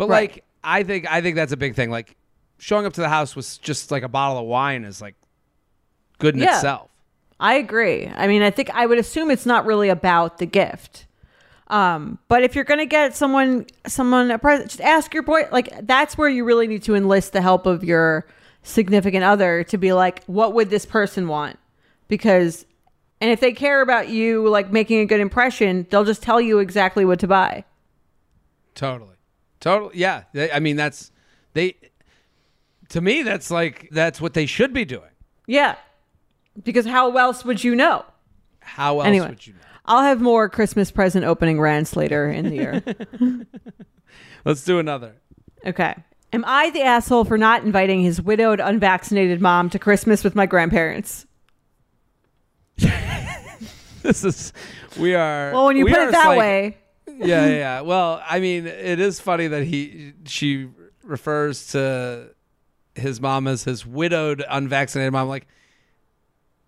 But
Right.
like I think I think that's a big thing. Like showing up to the house with just like a bottle of wine is like good in
Yeah.
itself.
I agree. I mean, I think I would assume it's not really about the gift. Um, but if you're gonna get someone someone a present, just ask your boy. Like that's where you really need to enlist the help of your significant other to be like, what would this person want? Because, and if they care about you, like making a good impression, they'll just tell you exactly what to buy.
Totally. Totally. Yeah. They, I mean, that's they. To me, that's like that's what they should be doing.
Yeah, because how else would you know?
How else
Anyway.
would you know?
I'll have more Christmas present opening rants later in the year.
Let's do another.
Okay. Am I the asshole for not inviting his widowed, unvaccinated mom to Christmas with my grandparents?
This is we are.
Well, when you
we
put it that
like-
way,
yeah, yeah, yeah. Well, I mean, it is funny that he she refers to his mom as his widowed, unvaccinated mom. Like,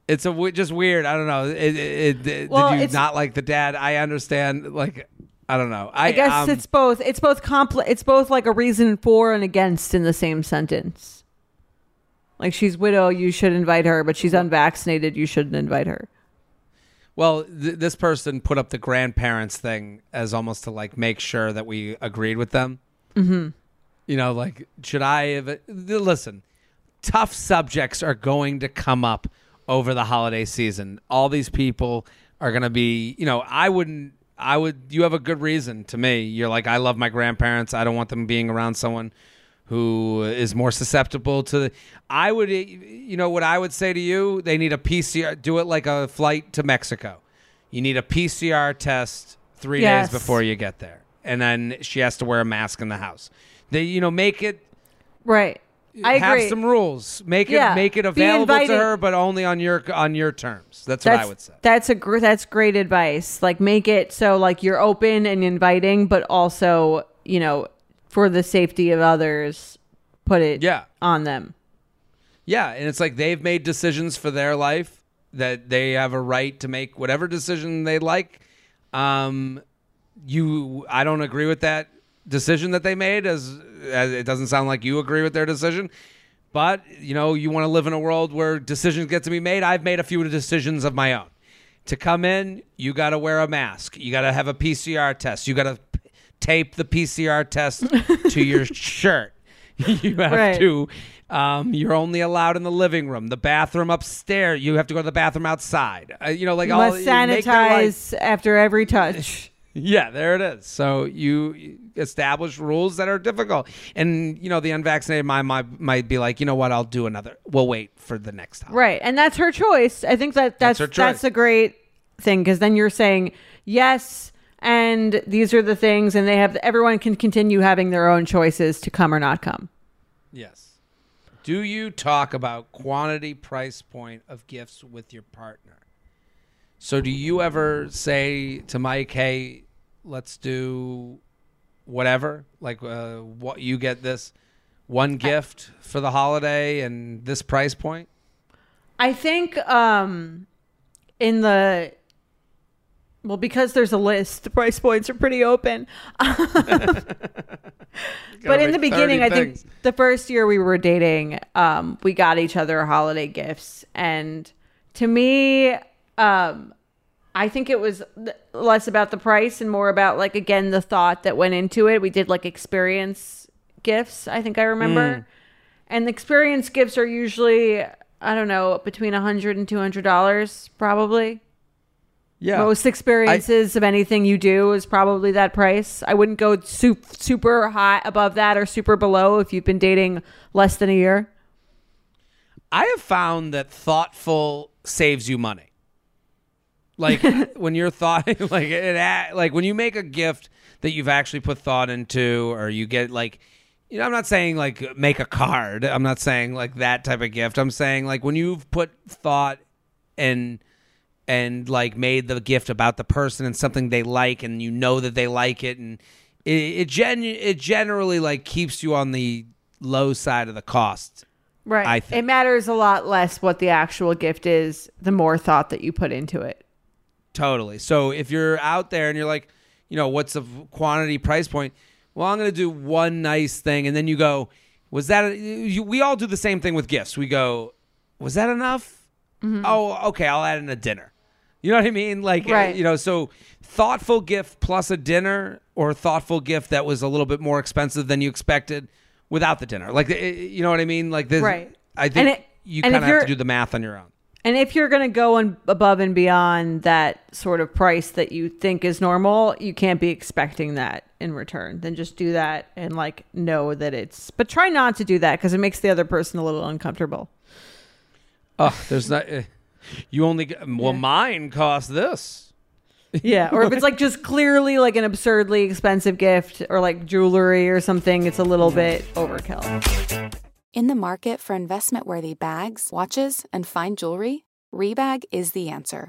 it's a w- just weird. I don't know. It, it, it,
Well,
did you not like the dad? I understand. Like, I don't know. I,
I guess
um,
it's both. It's both compl- It's both like a reason for and against in the same sentence. Like she's widow, you should invite her, but she's unvaccinated, you shouldn't invite her.
Well, th- this person put up the grandparents thing as almost to like make sure that we agreed with them. Mm-hmm. You know, like should I have? Listen, tough subjects are going to come up over the holiday season. All these people are going to be. You know, I wouldn't. I would. You have a good reason to me. You're like, I love my grandparents. I don't want them being around someone who is more susceptible to the, I would eh, you know what I would say to you they need a PCR do it like a flight to Mexico you need a PCR test 3
Yes.
days before you get there and then she has to wear a mask in the house they you know make it
Right. I
have
agree.
some rules make it
Yeah.
make it available to her but only on your on your terms that's,
that's
what I would say
That's a gr- that's great advice. Like make it so like you're open and inviting, but also, you know, for the safety of others, put it
yeah
on them.
Yeah, and it's like they've made decisions for their life that they have a right to make whatever decision they like. Um, you, I don't agree with that decision that they made. As, as it doesn't sound like you agree with their decision, but you know, you want to live in a world where decisions get to be made. I've made a few decisions of my own. To come in, you got to wear a mask. You got to have a PCR test. You got to tape the PCR test to your shirt. You have
Right.
to. Um, you're only allowed in the living room. The bathroom upstairs. You have to go to the bathroom outside. Uh, you know, like
You
all
must
you make their life-
sanitize after every touch.
Yeah, there it is. So you establish rules that are difficult, and you know the unvaccinated mind might, might be like, you know what, I'll do another. We'll wait for the next time.
Right. And that's her choice. I think that that's
That's
that's, a great thing because then you're saying yes and these are the things and they have everyone can continue having their own choices to come or not come.
Yes. Do you talk about quantity, price point of gifts with your partner? So do you ever say to Mike, "Hey, let's do whatever, like uh, what you get this," one gift for the holiday and this price point?
I think um in the well because there's a list, the price points are pretty open. but in the
make 30
beginning, I think
things.
the first year we were dating, um, we got each other holiday gifts, and to me, um, I think it was less about the price and more about like again the thought that went into it. We did like experience gifts. I think I remember,
Mm.
and the experience gifts are usually I don't know between a hundred and two hundred dollars probably.
Yeah.
Most experiences of anything you do is probably that price. I wouldn't go su- super high above that or super below if you've been dating less than a year.
I have found that thoughtful saves you money. Like when you're thought like it like when you make a gift that you've actually put thought into or you get like you know I'm not saying like make a card. I'm not saying like that type of gift. I'm saying like when you've put thought and and like made the gift about the person and something they like and you know that they like it and it it, gen- it generally like keeps you on the low side of the cost.
Right.
I think.
It matters a lot less what the actual gift is, the more thought that you put into it.
Totally. So if you're out there and you're like, you know, what's the quantity price point? Well, I'm going to do one nice thing, and then you go, was that? A, you, we all do the same thing with gifts. We go, was that enough? Mm-hmm. Oh, okay. I'll add in a dinner. You know what I mean? Like, uh,
Right.
you know, so thoughtful gift plus a dinner, or thoughtful gift that was a little bit more expensive than you expected without the dinner. Like, uh, you know what I mean? Like this.
Right.
I think
it-
you kind of have to do the math on your own.
And if you're going to go on above and beyond that sort of price that you think is normal, you can't be expecting that in return. Then just do that and like know that it's. But try not to do that because it makes the other person a little uncomfortable.
Oh, there's not. You only. Get, well, mine cost this.
Yeah, or if it's like just clearly like an absurdly expensive gift or like jewelry or something, it's a little bit overkill.
In the market for investment worthy bags, watches, and fine jewelry, Rebag is the answer.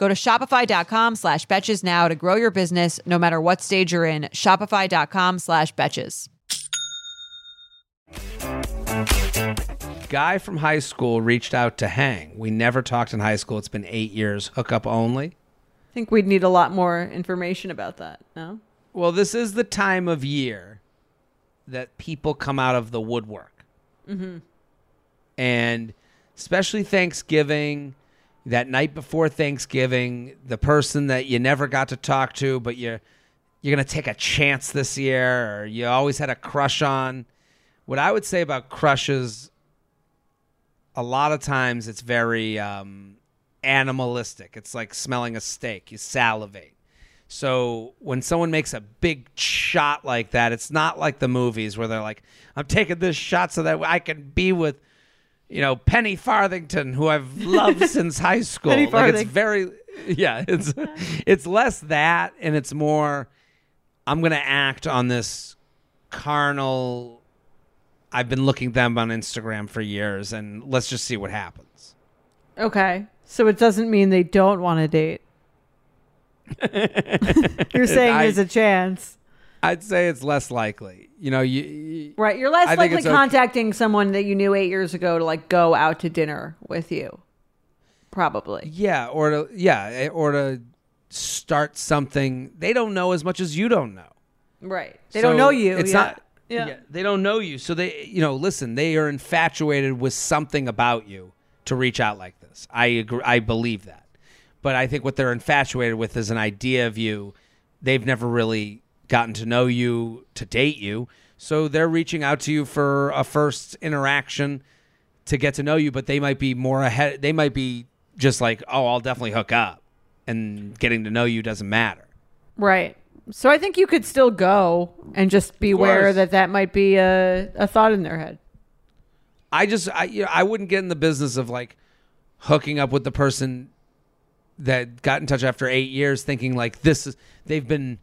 Go to shopify.com slash betches now to grow your business no matter what stage you're in. Shopify.com slash betches.
Guy from high school reached out to hang. We never talked in high school. It's been eight years. Hookup only.
I think we'd need a lot more information about that. No?
Well, this is the time of year that people come out of the woodwork. Mm-hmm. And especially Thanksgiving, that night before Thanksgiving, the person that you never got to talk to, but you're you're gonna take a chance this year, or you always had a crush on. What I would say about crushes, a lot of times it's very um, animalistic. It's like smelling a steak; you salivate. So when someone makes a big shot like that, it's not like the movies where they're like, "I'm taking this shot so that I can be with, you know, Penny Farthington, who I've loved since high school."
Penny
like it's very, yeah, it's it's less that, and it's more, I'm gonna act on this carnal. I've been looking them on Instagram for years, and let's just see what happens.
Okay. So it doesn't mean they don't want to date. You're saying
I-
there's a chance.
I'd say it's less likely. You know, you,
Right. You're less
I
likely
it's okay.
contacting someone that you knew eight years ago to like go out to dinner with you. Probably.
yeah, or to yeah, eh, or to start something they don't know as much as you don't know.
Right. They
So
don't know you.
It's
yeah.
not.
Yeah.
they don't know you, so they, you know, listen. They are infatuated with something about you to reach out like this. I agree. I believe that, but I think what they're infatuated with is an idea of you. They've never really gotten to know you to date you, so they're reaching out to you for a first interaction to get to know you. But they might be more ahead. They might be just like, oh, I'll definitely hook up, and getting to know you doesn't matter.
Right. So I think you could still go and just be aware that that might be a, a thought in their head.
I just I you know, I wouldn't get in the business of like hooking up with the person that got in touch after 8 years thinking like this is they've been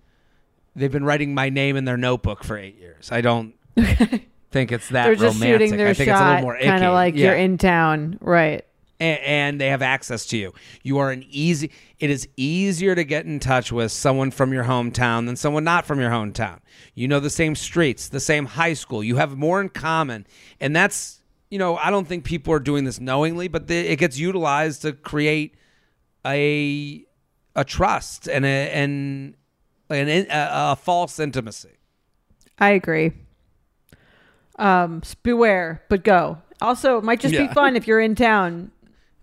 they've been writing my name in their notebook for 8 years. I don't think it's that
They're just
romantic.
shooting their
I think it's a
shot,
little more
kind
icky.
of like
Yeah.
you're in town. Right.
and, and they have access to you. You are an easy. It is easier to get in touch with someone from your hometown than someone not from your hometown. You know the same streets, the same high school. You have more in common, and that's you know I don't think people are doing this knowingly, but the, it gets utilized to create a a trust and a and an, a, a false intimacy.
I agree. Um, beware, but go. Also, it might just be fun if you're in town.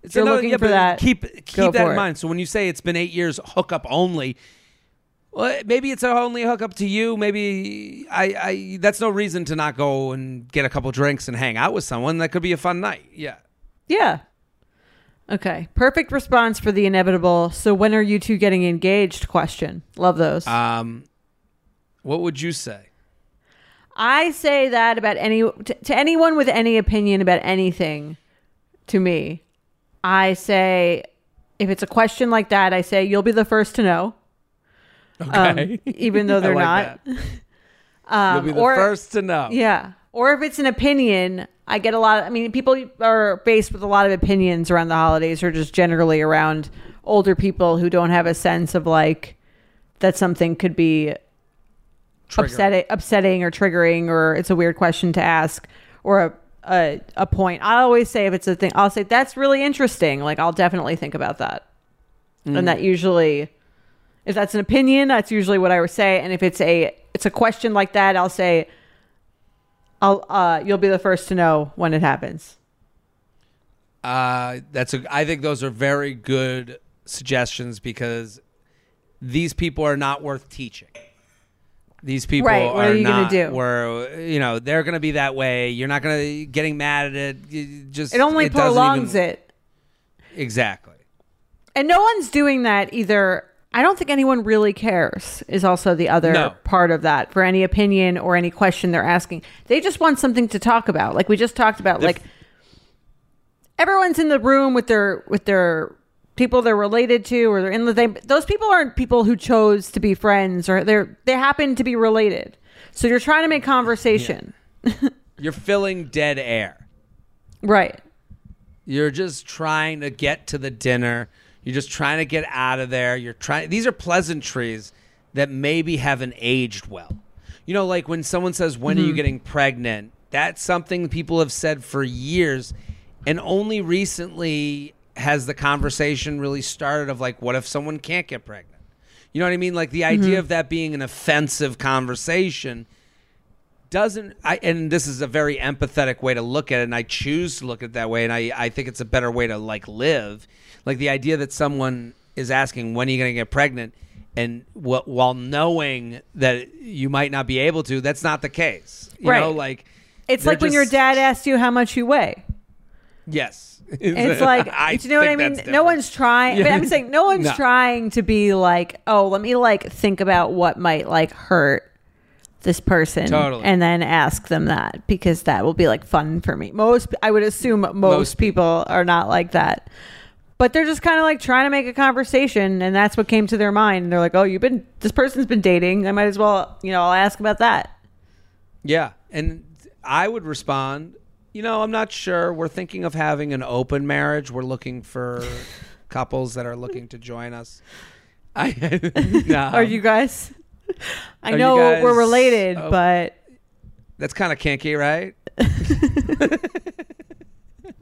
It's
If you're
another-
looking
yeah,
for that,
Keep keep that in
it.
mind. So when you say it's been eight years hookup only, well, maybe it's only a hookup to you. Maybe I, I that's no reason to not go and get a couple drinks and hang out with someone. That could be a fun night. Yeah.
Yeah. Okay. Perfect response for the inevitable. So when are you two getting engaged? Question. Love those.
Um, what would you say?
I say that about any to, to anyone with any opinion about anything. To me, I say if it's a question like that, I say you'll be the first to know.
Okay.
Um, even though they're
like
not. Um,
You'll be the
or,
first to know.
Yeah. Or if it's an opinion, I get a lot. Of, I mean, people are faced with a lot of opinions around the holidays, or just generally around older people who don't have a sense of like that something could be upsetting, upsetting or triggering, or it's a weird question to ask, or a, a a point. I always say if it's a thing, I'll say that's really interesting. Like I'll definitely think about that,
Mm.
and that usually, if that's an opinion, that's usually what I would say. And if it's a it's a question like that, I'll say, I'll uh, you'll be the first to know when it happens.
Uh, that's a. I think those are very good suggestions because these people are not worth teaching. These people
Right, what
are,
are you gonna
not.
do?
Where you know they're going to be that way. You're not going to getting mad at it. You just
It only
doesn't
prolongs
even-
it.
Exactly.
And no one's doing that either. I don't think anyone really cares, is also the other
No.
part of that for any opinion or any question they're asking. They just want something to talk about. Like we just talked about,
The
like
f-
everyone's in the room with their with their people they're related to or they're in the they, those people aren't people who chose to be friends or they're they happen to be related. So you're trying to make conversation.
You're filling dead air.
Right.
You're just trying to get to the dinner. You're just trying to get out of there. You're trying. These are pleasantries that maybe haven't aged well. You know, like when someone says, "When are you mm-hmm. getting pregnant?" That's something people have said for years, and only recently has the conversation really started. Of like, what if someone can't get pregnant? You know what I mean? Like the idea mm-hmm. of that being an offensive conversation doesn't I and this is a very empathetic way to look at it and I choose to look at it that way and I, I think it's a better way to like live. Like the idea that someone is asking when are you going to get pregnant and wh- while knowing that you might not be able to, that's not the case. You
Right.
know, like
It's like when your dad asks you how much you weigh.
Yes.
It's like,
I
do you know what I mean? No one's trying. But
Yeah.
I'm saying no one's
No.
trying to be like, oh, let me like think about what might like hurt this person,
Totally.
and then ask them that because that will be like fun for me. Most, I would assume, most,
Most
people are not like that. But they're just kind of like trying to make a conversation, and that's what came to their mind. They're like, "Oh, you've been this person's been dating. I might as well, you know, I'll ask about that."
Yeah, and I would respond, you know, I'm not sure. We're thinking of having an open marriage. We're looking for couples that are looking to join us. I no,
are you guys? I
are
know we're related,
oh.
but
That's kind of kinky, right?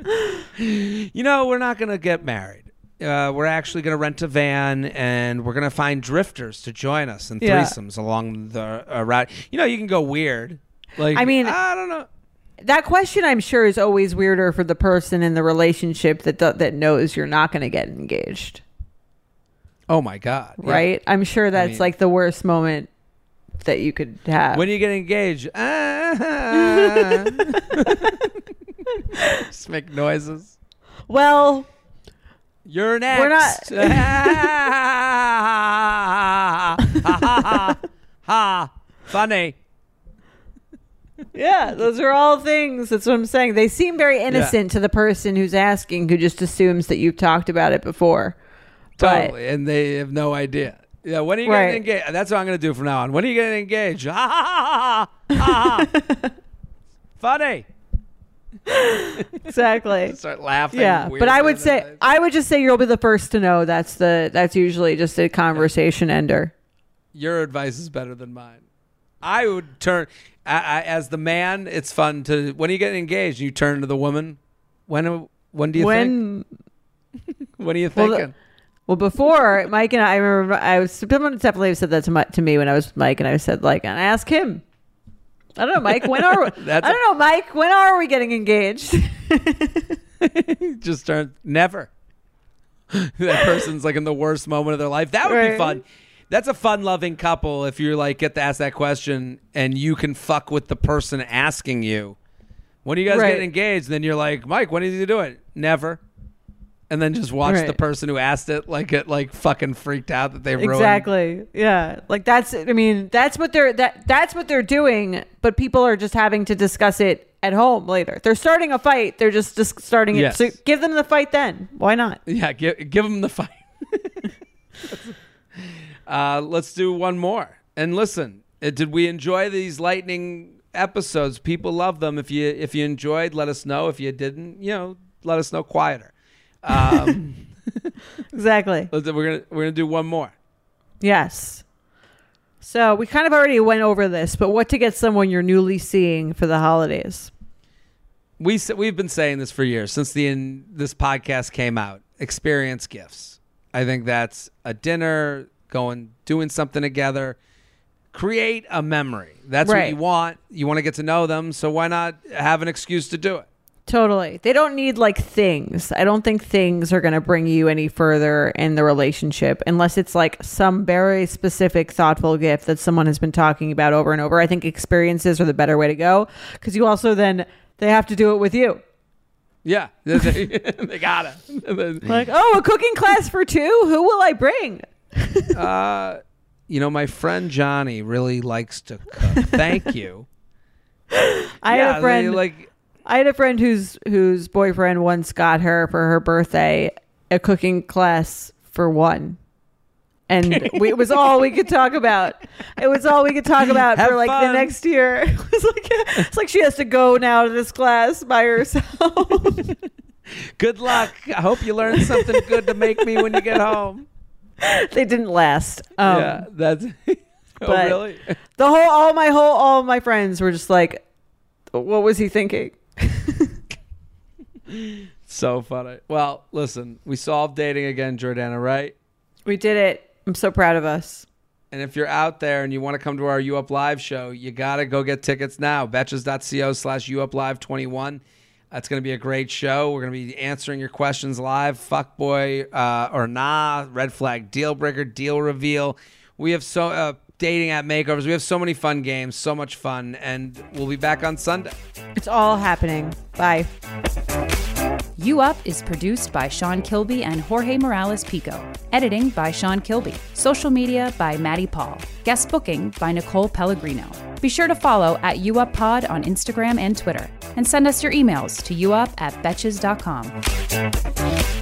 you know, we're not going to get married. Uh, we're actually going to rent a van and we're going to find drifters to join us and
Yeah.
threesomes along the uh, route. You know, you can go weird. Like,
I mean-
I don't know.
that question I'm sure is always weirder for the person in the relationship that do- that knows you're not going to get engaged,
Oh my God. Yeah.
right? I'm sure that's
mean-
like the worst moment that you could have.
When are you get engaged, ah. just make noises.
well,
You're next.
We're not-
ha, ha. Funny.
yeah, those are all things. That's what I'm saying. They seem very innocent to the person who's asking, who just assumes that you've talked about it before. But-
And they have no idea. Yeah, when are you
Right.
getting engaged? That's what I'm going to do from now on. When are you getting engaged? Ha, ha, ha, ha, ha. Funny.
exactly.
Start laughing.
Yeah, but I would say I would just say you'll be the first to know. That's the that's usually just a conversation ender.
your advice is better than mine. I would turn I, I, as the man. It's fun to when are you get engaged. You turn to the woman. When when do you think?
when
When are you
Well, the-
thinking?
Well, before Mike and I, I remember I was someone definitely said that to, my, to me when I was Mike, and I said like, and I asked him. I don't know, Mike. When are I don't know, Mike. When are we getting engaged?
just turn never. that person's like in the worst moment of their life. That would be fun. That's a fun loving couple if you're like get to ask that question and you can fuck with the person asking you. When are you guys
Right.
getting engaged? Then you're like, Mike, when did you do it? Never. And then just watch
Right.
the person who asked it like get like fucking freaked out that they ruined
exactly. Yeah. Like that's. I mean, that's what they're that that's what they're doing. But people are just having to discuss it at home later. They're starting a fight. They're just just starting
Yes.
it. So give them the fight then. Why not?
Yeah, give give them the fight. uh, let's do one more. And listen, uh, did we enjoy these lightning episodes? People love them. If you if you enjoyed, let us know. If you didn't, you know, let us know quieter. Um,
Exactly.
let's- we're gonna we're gonna do one more.
Yes. So we kind of already went over this, but what to get someone you're newly seeing for the holidays?
We we've been saying this for years since the in, this podcast came out. Experience gifts. I think that's a dinner, going doing something together. Create a memory. That's what you want. You want to get to know them, so why not have an excuse to do it?
Totally. They don't need like things. I don't think things are going to bring you any further in the relationship unless it's like some very specific, thoughtful gift that someone has been talking about over and over. I think experiences are the better way to go because you also then they have to do it with you.
Yeah, they, gotta.
Like, oh, a cooking class for two? Who will I bring?
uh, you know, my friend Johnny really likes to cook. Thank you.
I
yeah,
had a
they, like
I had a friend whose whose boyfriend once got her for her birthday a cooking class for one. And we, it was all we could talk about. It was all we could talk about
Have
for like
fun.
the next year. It was like it's like she has to go now to this class by herself.
good luck. I hope you learn something good to make me when you get home.
they didn't last. Um,
yeah, that's. oh, really?
The whole all my whole all my friends were just like, "What was he thinking?"
So funny. Well, listen, we solved dating again, Jordana, right?
We did it. I'm so proud of us.
And if you're out there and you want to come to our U Up Live show, you got to go get tickets now. Betches.co slash U Up Live 21. That's going to be a great show. We're going to be answering your questions live. Fuckboy uh, or nah, red flag, deal breaker, deal reveal. We have so uh, dating app makeovers. We have so many fun games, so much fun. And we'll be back on Sunday.
It's all happening. Bye.
U Up is produced by Sean Kilby and Jorge Morales Pico. Editing by Sean Kilby. Social media by Maddie Paul. Guest booking by Nicole Pellegrino. Be sure to follow at U Up Pod on Instagram and Twitter. And send us your emails to youup at betches.com.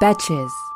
Betches.